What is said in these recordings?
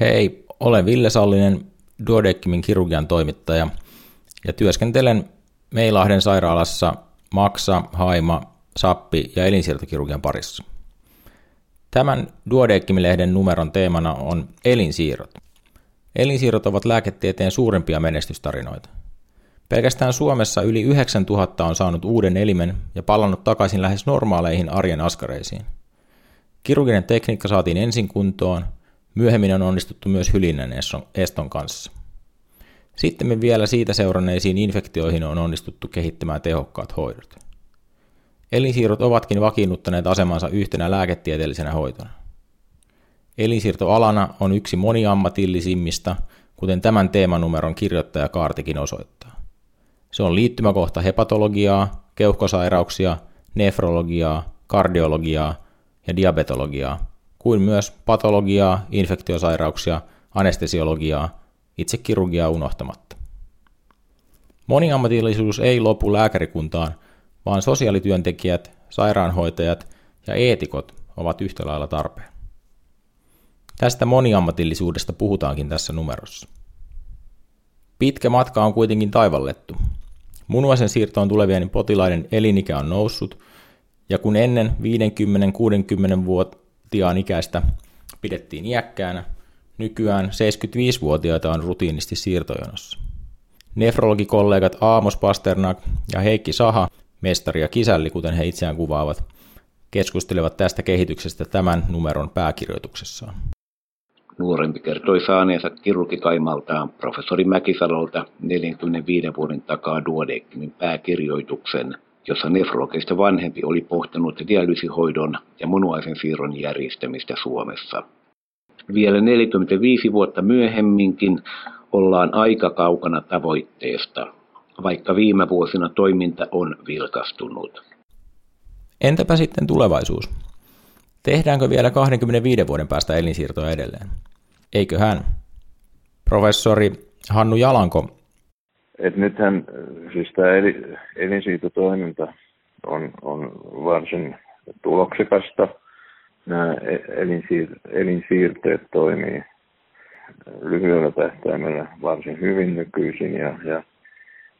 Hei, olen Ville Sallinen, Duodeckimin kirurgian toimittaja ja työskentelen Meilahden sairaalassa Maksa, Haima, Sappi ja elinsiirtokirurgian parissa. Tämän Duodeckim-lehden numeron teemana on elinsiirrot. Elinsiirrot ovat lääketieteen suurimpia menestystarinoita. Pelkästään Suomessa yli 9000 on saanut uuden elimen ja palannut takaisin lähes normaaleihin arjen askareisiin. Kirurginen tekniikka saatiin ensin kuntoon, myöhemmin on onnistuttu myös hylinnän eston kanssa. Sitten vielä siitä seuranneisiin infektioihin on onnistuttu kehittämään tehokkaat hoidot. Elinsiirrot ovatkin vakiinnuttaneet asemansa yhtenä lääketieteellisenä hoitona. Elinsiirtoalana on yksi moniammatillisimmista, kuten tämän teemanumeron kirjoittaja Kaartikin osoittaa. Se on liittymäkohta hepatologiaa, keuhkosairauksia, nefrologiaa, kardiologiaa ja diabetologiaa, kuin myös patologiaa, infektiosairauksia, anestesiologiaa, itse kirurgiaa unohtamatta. Moniammatillisuus ei lopu lääkärikuntaan, vaan sosiaalityöntekijät, sairaanhoitajat ja eetikot ovat yhtä lailla tarpeen. Tästä moniammatillisuudesta puhutaankin tässä numerossa. Pitkä matka on kuitenkin taivallettu. Munuaisen siirtoon tulevien potilaiden elinikä on noussut, ja kun ennen 50-60 vuotiaan ikäistä pidettiin iäkkäänä, nykyään 75-vuotiaita on rutiinisti siirtojonossa. Nefrologikollegat Aamos Pasternak ja Heikki Saha, mestari ja kisälli kuten he itseään kuvaavat, keskustelevat tästä kehityksestä tämän numeron pääkirjoituksessaan. Nuorempi kertoi saaneensa kirurgikaimaltaan professori Mäkisalolta 45 vuoden takaa Duodeckimin pääkirjoituksen, jossa nefrologista vanhempi oli pohtanut dialysihoidon ja munuaisen siirron järjestämistä Suomessa. Vielä 45 vuotta myöhemminkin ollaan aika kaukana tavoitteesta, vaikka viime vuosina toiminta on vilkastunut. Entäpä sitten tulevaisuus? Tehdäänkö vielä 25 vuoden päästä elinsiirtoja edelleen? Eikö hän? Professori Hannu Jalanko. Et nythän siis tämä elinsiirtotoiminta on, on varsin tuloksekasta. Nämä elinsiir- elinsiirteet toimii lyhyellä tähtäimellä varsin hyvin nykyisin ja, ja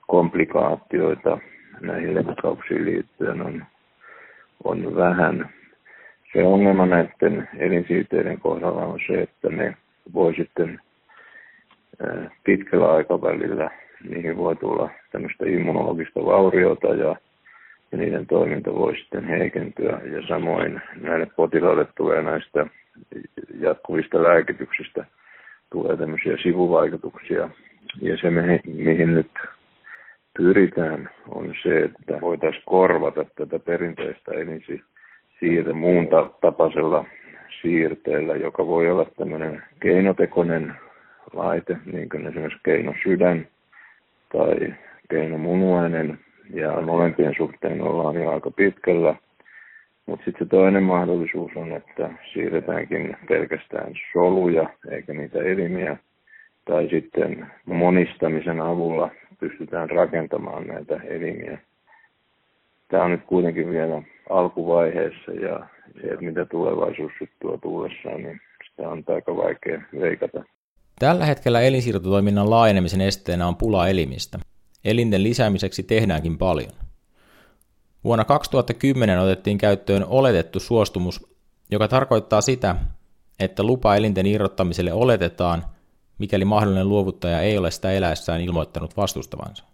komplikaatioita näihin leikkauksiin liittyen on, on vähän. Se ongelma näiden elinsiirteiden kohdalla on se, että ne voi sitten pitkällä aikavälillä, niihin voi tulla tämmöistä immunologista vauriota ja, ja niiden toiminta voi sitten heikentyä. Ja samoin näille potilaille tulee näistä jatkuvista lääkityksistä tulee tämmöisiä sivuvaikutuksia. Ja se, mihin nyt pyritään, on se, että voitaisiin korvata tätä perinteistä elinsi siirte muun tapaisella siirteellä, joka voi olla tämmöinen keinotekoinen laite, niin kuin esimerkiksi keinosydän tai keinomunuainen, ja molempien suhteen ollaan jo aika pitkällä. Mutta sitten se toinen mahdollisuus on, että siirretäänkin pelkästään soluja eikä niitä elimiä. Tai sitten monistamisen avulla pystytään rakentamaan näitä elimiä. Tämä on nyt kuitenkin vielä alkuvaiheessa ja se, että mitä tulevaisuus tuo tullessaan, niin sitä on aika vaikea veikata. Tällä hetkellä elinsiirtotoiminnan laajenemisen esteenä on pula elimistä. Elinten lisäämiseksi tehdäänkin paljon. Vuonna 2010 otettiin käyttöön oletettu suostumus, joka tarkoittaa sitä, että lupa elinten irrottamiselle oletetaan, mikäli mahdollinen luovuttaja ei ole sitä eläessään ilmoittanut vastustavansa.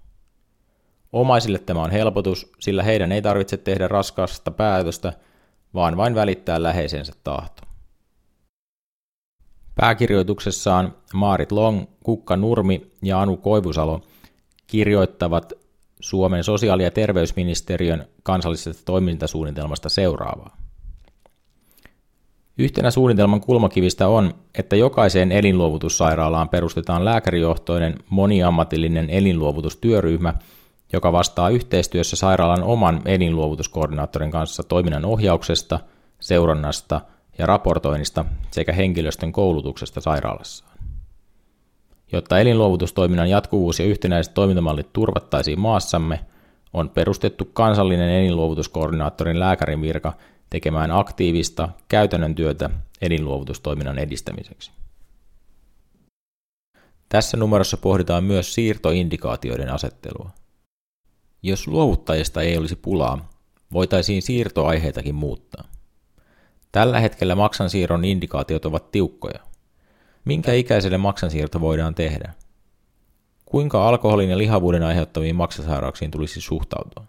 Omaisille tämä on helpotus, sillä heidän ei tarvitse tehdä raskaasta päätöstä, vaan vain välittää läheisensä tahto. Pääkirjoituksessaan Maarit Long, Kukka Nurmi ja Anu Koivusalo kirjoittavat Suomen sosiaali- ja terveysministeriön kansallisesta toimintasuunnitelmasta seuraavaa. Yhtenä suunnitelman kulmakivistä on, että jokaiseen elinluovutussairaalaan perustetaan lääkärijohtoinen moniammatillinen elinluovutustyöryhmä, joka vastaa yhteistyössä sairaalan oman elinluovutuskoordinaattorin kanssa toiminnan ohjauksesta, seurannasta ja raportoinnista sekä henkilöstön koulutuksesta sairaalassa. Jotta elinluovutustoiminnan jatkuvuus ja yhtenäiset toimintamallit turvattaisiin maassamme, on perustettu kansallinen elinluovutuskoordinaattorin lääkärin virka tekemään aktiivista käytännön työtä elinluovutustoiminnan edistämiseksi. Tässä numerossa pohditaan myös siirtoindikaatioiden asettelua. Jos luovuttajista ei olisi pulaa, voitaisiin siirtoaiheitakin muuttaa. Tällä hetkellä maksansiirron indikaatiot ovat tiukkoja. Minkä ikäiselle maksansiirto voidaan tehdä? Kuinka alkoholin ja lihavuuden aiheuttamiin maksasairauksiin tulisi suhtautua?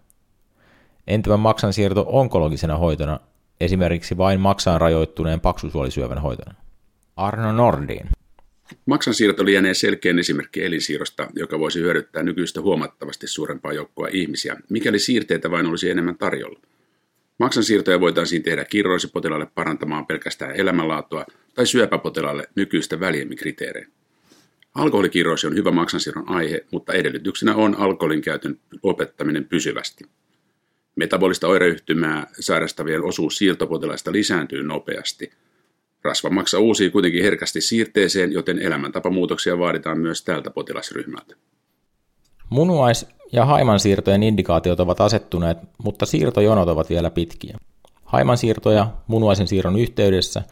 Entäpä maksansiirto onkologisena hoitona, esimerkiksi vain maksaan rajoittuneen paksusuolisyövän hoitona? Arno Nordin. Maksansiirto lienee selkeän esimerkki elinsiirrosta, joka voisi hyödyttää nykyistä huomattavasti suurempaa joukkoa ihmisiä, mikäli siirteitä vain olisi enemmän tarjolla. Maksansiirtoja voitaisiin tehdä kirroisipotilaalle parantamaan pelkästään elämänlaatua tai syöpäpotilaalle nykyistä väljemmin kriteerein. Alkoholikirroosi on hyvä maksansiirron aihe, mutta edellytyksenä on alkoholin käytön lopettaminen pysyvästi. Metabolista oireyhtymää sairastavien osuus siirtopotilaista lisääntyy nopeasti. Rasvamaksa uusii kuitenkin herkästi siirteeseen, joten elämäntapamuutoksia vaaditaan myös tältä potilasryhmältä. Munuais- ja haimansiirtojen indikaatiot ovat asettuneet, mutta siirtojonot ovat vielä pitkiä. Haimansiirtoja munuaisen siirron yhteydessä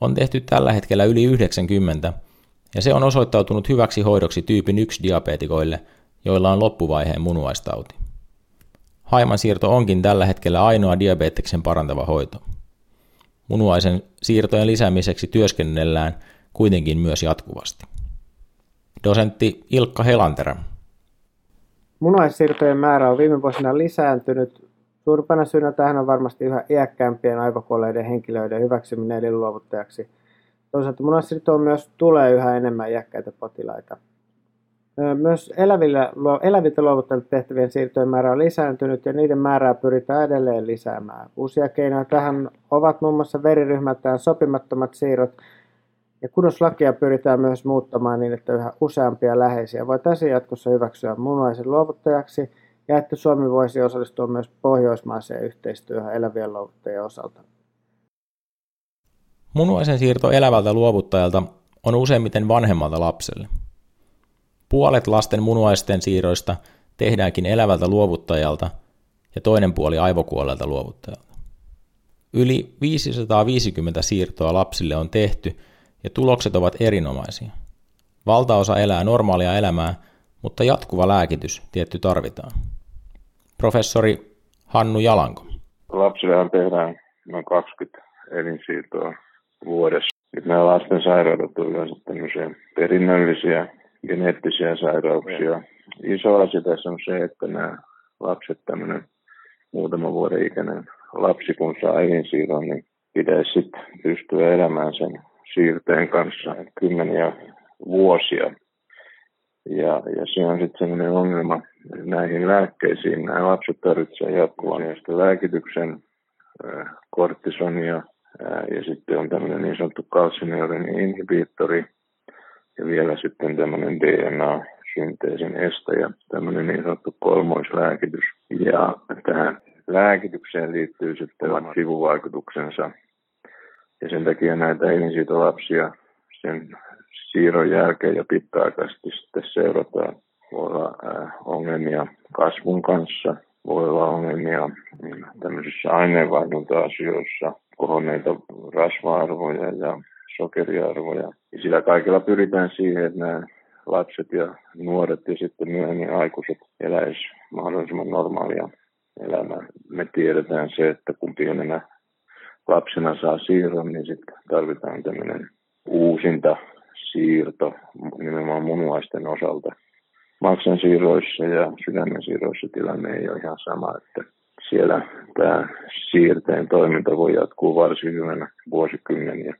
on tehty tällä hetkellä yli 90, ja se on osoittautunut hyväksi hoidoksi tyypin 1 diabetikoille, joilla on loppuvaiheen munuaistauti. Haimansiirto onkin tällä hetkellä ainoa diabeteksen parantava hoito. Munuaisen siirtojen lisäämiseksi työskennellään kuitenkin myös jatkuvasti. Dosentti Ilkka Helanterä Munuaissiirtojen määrä on viime vuosina lisääntynyt. Suurimpana syynä tähän on varmasti yhä iäkkäämpien aivokuolleiden henkilöiden hyväksyminen elinluovuttajaksi. Toisaalta munuaissiirtoon myös tulee yhä enemmän iäkkäitä potilaita. Myös elävillä, eläviltä luovuttajille tehtävien siirtojen määrä on lisääntynyt ja niiden määrää pyritään edelleen lisäämään. Uusia keinoja tähän ovat muun muassa veriryhmältään sopimattomat siirrot, ja kudoslakia pyritään myös muuttamaan niin, että yhä useampia läheisiä voitaisiin jatkossa hyväksyä munuaisen luovuttajaksi ja että Suomi voisi osallistua myös pohjoismaiseen yhteistyöhön elävien luovuttajien osalta. Munuaisen siirto elävältä luovuttajalta on useimmiten vanhemmalta lapselle. Puolet lasten munuaisten siirroista tehdäänkin elävältä luovuttajalta ja toinen puoli aivokuolelta luovuttajalta. Yli 550 siirtoa lapsille on tehty – ja tulokset ovat erinomaisia. Valtaosa elää normaalia elämää, mutta jatkuva lääkitys tietty tarvitaan. Professori Hannu Jalanko. Lapsillehan tehdään noin 20 elinsiirtoa vuodessa. Nyt nämä lasten sairaudet ovat yleensä perinnöllisiä geneettisiä sairauksia. Iso asia tässä on se, että nämä lapset, tämmöinen muutama vuoden ikäinen lapsi, kun saa elinsiirron, niin pitäisi sitten pystyä elämään sen siirteen kanssa kymmeniä vuosia. Ja, ja se on sitten sellainen ongelma näihin lääkkeisiin. Nämä lapset tarvitsevat jatkuvan lääkityksen, kortisonia ja sitten on tämmöinen niin sanottu kalsineurin inhibiittori ja vielä sitten tämmöinen DNA-synteesin estäjä, tämmöinen niin sanottu kolmoislääkitys. Ja tähän lääkitykseen liittyy sitten sivuvaikutuksensa ja sen takia näitä elinsiirtolapsia sen siirron jälkeen ja pitkäaikaisesti sitten seurataan. Voi olla ongelmia kasvun kanssa, voi olla ongelmia mm, tämmöisissä aineenvaihdunta-asioissa, kohonneita rasva-arvoja ja sokeriarvoja. Ja sillä kaikilla pyritään siihen, että nämä lapset ja nuoret ja sitten myöhemmin aikuiset eläisivät mahdollisimman normaalia elämää. Me tiedetään se, että kun pienenä lapsena saa siirron, niin sitten tarvitaan tämmöinen uusinta siirto nimenomaan munuaisten osalta. Maksan siirroissa ja sydämen siirroissa tilanne ei ole ihan sama, että siellä tämä siirteen toiminta voi jatkuu varsin hyvänä vuosikymmeniä.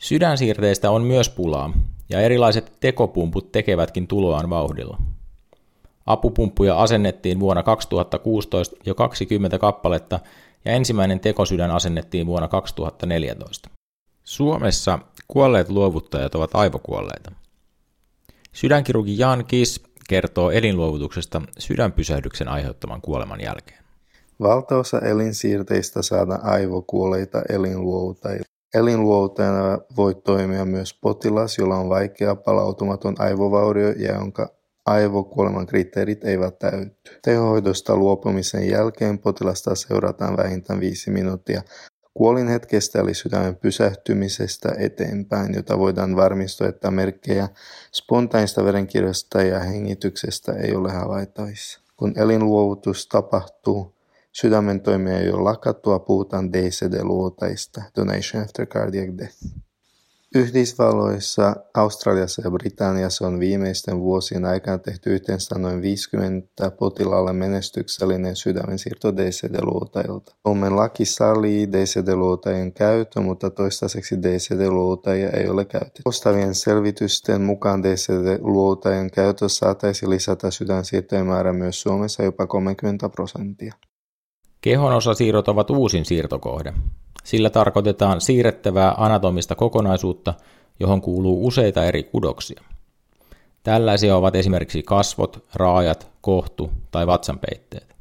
Sydänsiirteistä on myös pulaa, ja erilaiset tekopumput tekevätkin tuloaan vauhdilla. Apupumppuja asennettiin vuonna 2016 jo 20 kappaletta, ja ensimmäinen tekosydän asennettiin vuonna 2014. Suomessa kuolleet luovuttajat ovat aivokuolleita. Sydänkirurgi Jan Kis kertoo elinluovutuksesta sydänpysähdyksen aiheuttaman kuoleman jälkeen. Valtaosa elinsiirteistä saadaan aivokuolleita elinluovuttajia. Elinluovuttajana voi toimia myös potilas, jolla on vaikea palautumaton aivovaurio ja jonka aivokuoleman kriteerit eivät täytty. Tehohoidosta luopumisen jälkeen potilasta seurataan vähintään viisi minuuttia Kuolin hetkestä eli sydämen pysähtymisestä eteenpäin, jota voidaan varmistua, että merkkejä spontaanista verenkirjasta ja hengityksestä ei ole havaittavissa. Kun elinluovutus tapahtuu, sydämen toimia jo lakattua, puhutaan DCD-luotaista, Donation After Cardiac Death. Yhdysvalloissa, Australiassa ja Britanniassa on viimeisten vuosien aikana tehty yhteensä noin 50 potilaalle menestyksellinen sydämensiirto DCD-luotajilta. Suomen laki sallii DCD-luotajien käytön, mutta toistaiseksi DCD-luotajia ei ole käytetty. Ostavien selvitysten mukaan DCD-luotajien käytössä saataisi lisätä sydänsiirtojen määrä myös Suomessa jopa 30 prosenttia. Kehonosasiirrot ovat uusin siirtokohde. Sillä tarkoitetaan siirrettävää anatomista kokonaisuutta, johon kuuluu useita eri kudoksia. Tällaisia ovat esimerkiksi kasvot, raajat, kohtu tai vatsanpeitteet.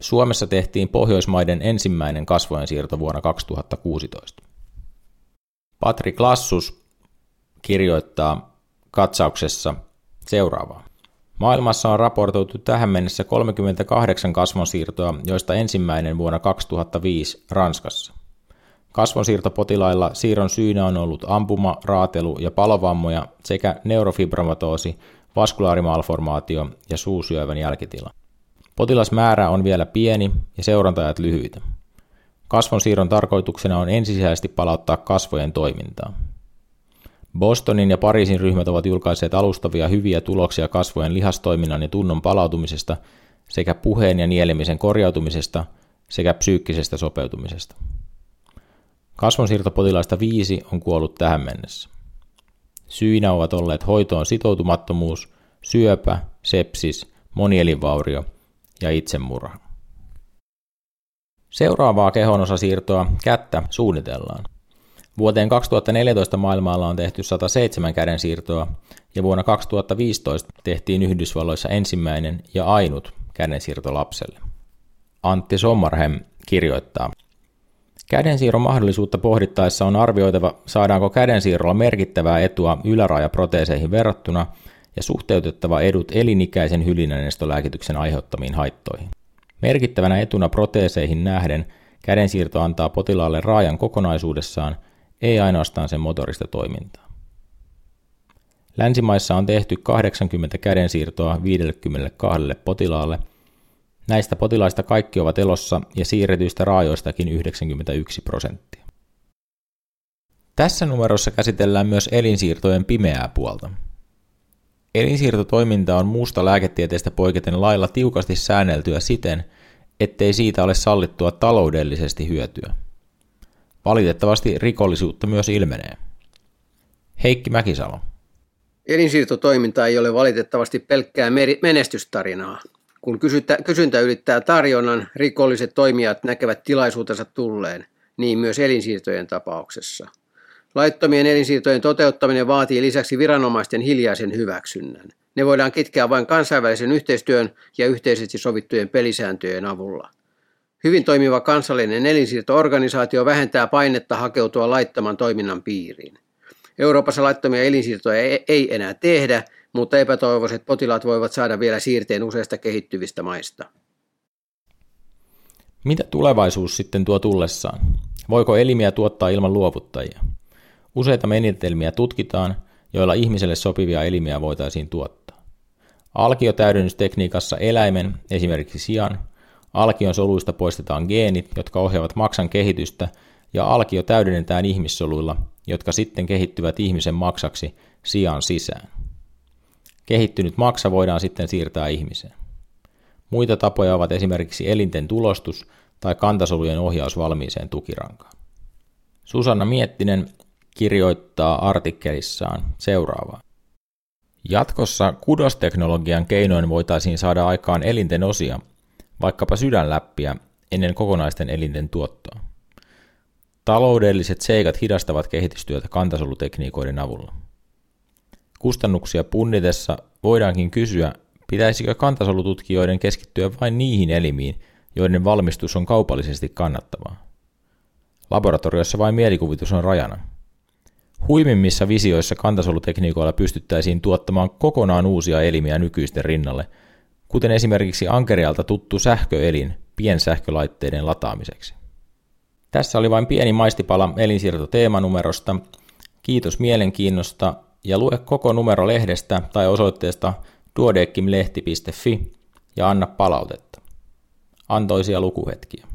Suomessa tehtiin Pohjoismaiden ensimmäinen kasvojen siirto vuonna 2016. Patrik Lassus kirjoittaa katsauksessa seuraavaa. Maailmassa on raportoitu tähän mennessä 38 kasvonsiirtoa, joista ensimmäinen vuonna 2005 Ranskassa. Kasvonsiirtopotilailla siirron syynä on ollut ampuma, raatelu ja palovammoja sekä neurofibromatosi, vaskulaarimalformaatio ja suusyövän jälkitila. Potilasmäärä on vielä pieni ja seurantajat lyhyitä. Kasvonsiirron tarkoituksena on ensisijaisesti palauttaa kasvojen toimintaa. Bostonin ja Pariisin ryhmät ovat julkaisseet alustavia hyviä tuloksia kasvojen lihastoiminnan ja tunnon palautumisesta sekä puheen ja nielemisen korjautumisesta sekä psyykkisestä sopeutumisesta. Kasvonsiirtopotilaista viisi on kuollut tähän mennessä. Syinä ovat olleet hoitoon sitoutumattomuus, syöpä, sepsis, monielinvaurio ja itsemurha. Seuraavaa kehonosasiirtoa, kättä, suunnitellaan. Vuoteen 2014 maailmalla on tehty 107 käden siirtoa ja vuonna 2015 tehtiin Yhdysvalloissa ensimmäinen ja ainut kädensiirto lapselle. Antti Sommarhem kirjoittaa, Kädensiirron mahdollisuutta pohdittaessa on arvioitava, saadaanko kädensiirrolla merkittävää etua ylärajaproteeseihin verrattuna ja suhteutettava edut elinikäisen hylinänestolääkityksen aiheuttamiin haittoihin. Merkittävänä etuna proteeseihin nähden kädensiirto antaa potilaalle raajan kokonaisuudessaan, ei ainoastaan sen motorista toimintaa. Länsimaissa on tehty 80 kädensiirtoa 52 potilaalle – Näistä potilaista kaikki ovat elossa ja siirretyistä raajoistakin 91 prosenttia. Tässä numerossa käsitellään myös elinsiirtojen pimeää puolta. Elinsiirtotoiminta on muusta lääketieteestä poiketen lailla tiukasti säänneltyä siten, ettei siitä ole sallittua taloudellisesti hyötyä. Valitettavasti rikollisuutta myös ilmenee. Heikki Mäkisalo. Elinsiirtotoiminta ei ole valitettavasti pelkkää menestystarinaa. Kun kysyntä, kysyntä ylittää tarjonnan, rikolliset toimijat näkevät tilaisuutensa tulleen, niin myös elinsiirtojen tapauksessa. Laittomien elinsiirtojen toteuttaminen vaatii lisäksi viranomaisten hiljaisen hyväksynnän. Ne voidaan kitkeä vain kansainvälisen yhteistyön ja yhteisesti sovittujen pelisääntöjen avulla. Hyvin toimiva kansallinen elinsiirtoorganisaatio vähentää painetta hakeutua laittoman toiminnan piiriin. Euroopassa laittomia elinsiirtoja ei enää tehdä, mutta epätoivoiset potilaat voivat saada vielä siirteen useista kehittyvistä maista. Mitä tulevaisuus sitten tuo tullessaan? Voiko elimiä tuottaa ilman luovuttajia? Useita menetelmiä tutkitaan, joilla ihmiselle sopivia elimiä voitaisiin tuottaa. Alkiotäydennystekniikassa eläimen, esimerkiksi sian, alkion soluista poistetaan geenit, jotka ohjaavat maksan kehitystä, ja alkio täydennetään ihmissoluilla, jotka sitten kehittyvät ihmisen maksaksi sian sisään. Kehittynyt maksa voidaan sitten siirtää ihmiseen. Muita tapoja ovat esimerkiksi elinten tulostus tai kantasolujen ohjaus valmiiseen tukirankaan. Susanna Miettinen kirjoittaa artikkelissaan seuraavaa. Jatkossa kudosteknologian keinoin voitaisiin saada aikaan elinten osia, vaikkapa sydänläppiä, ennen kokonaisten elinten tuottoa. Taloudelliset seikat hidastavat kehitystyötä kantasolutekniikoiden avulla. Kustannuksia punnitessa voidaankin kysyä, pitäisikö kantasolututkijoiden keskittyä vain niihin elimiin, joiden valmistus on kaupallisesti kannattavaa. Laboratoriossa vain mielikuvitus on rajana. Huimimmissa visioissa kantasolutekniikoilla pystyttäisiin tuottamaan kokonaan uusia elimiä nykyisten rinnalle, kuten esimerkiksi ankerialta tuttu sähköelin piensähkölaitteiden lataamiseksi. Tässä oli vain pieni maistipala elinsiirtoteemanumerosta. Kiitos mielenkiinnosta ja lue koko numero lehdestä tai osoitteesta duodekimlehti.fi ja anna palautetta. Antoisia lukuhetkiä.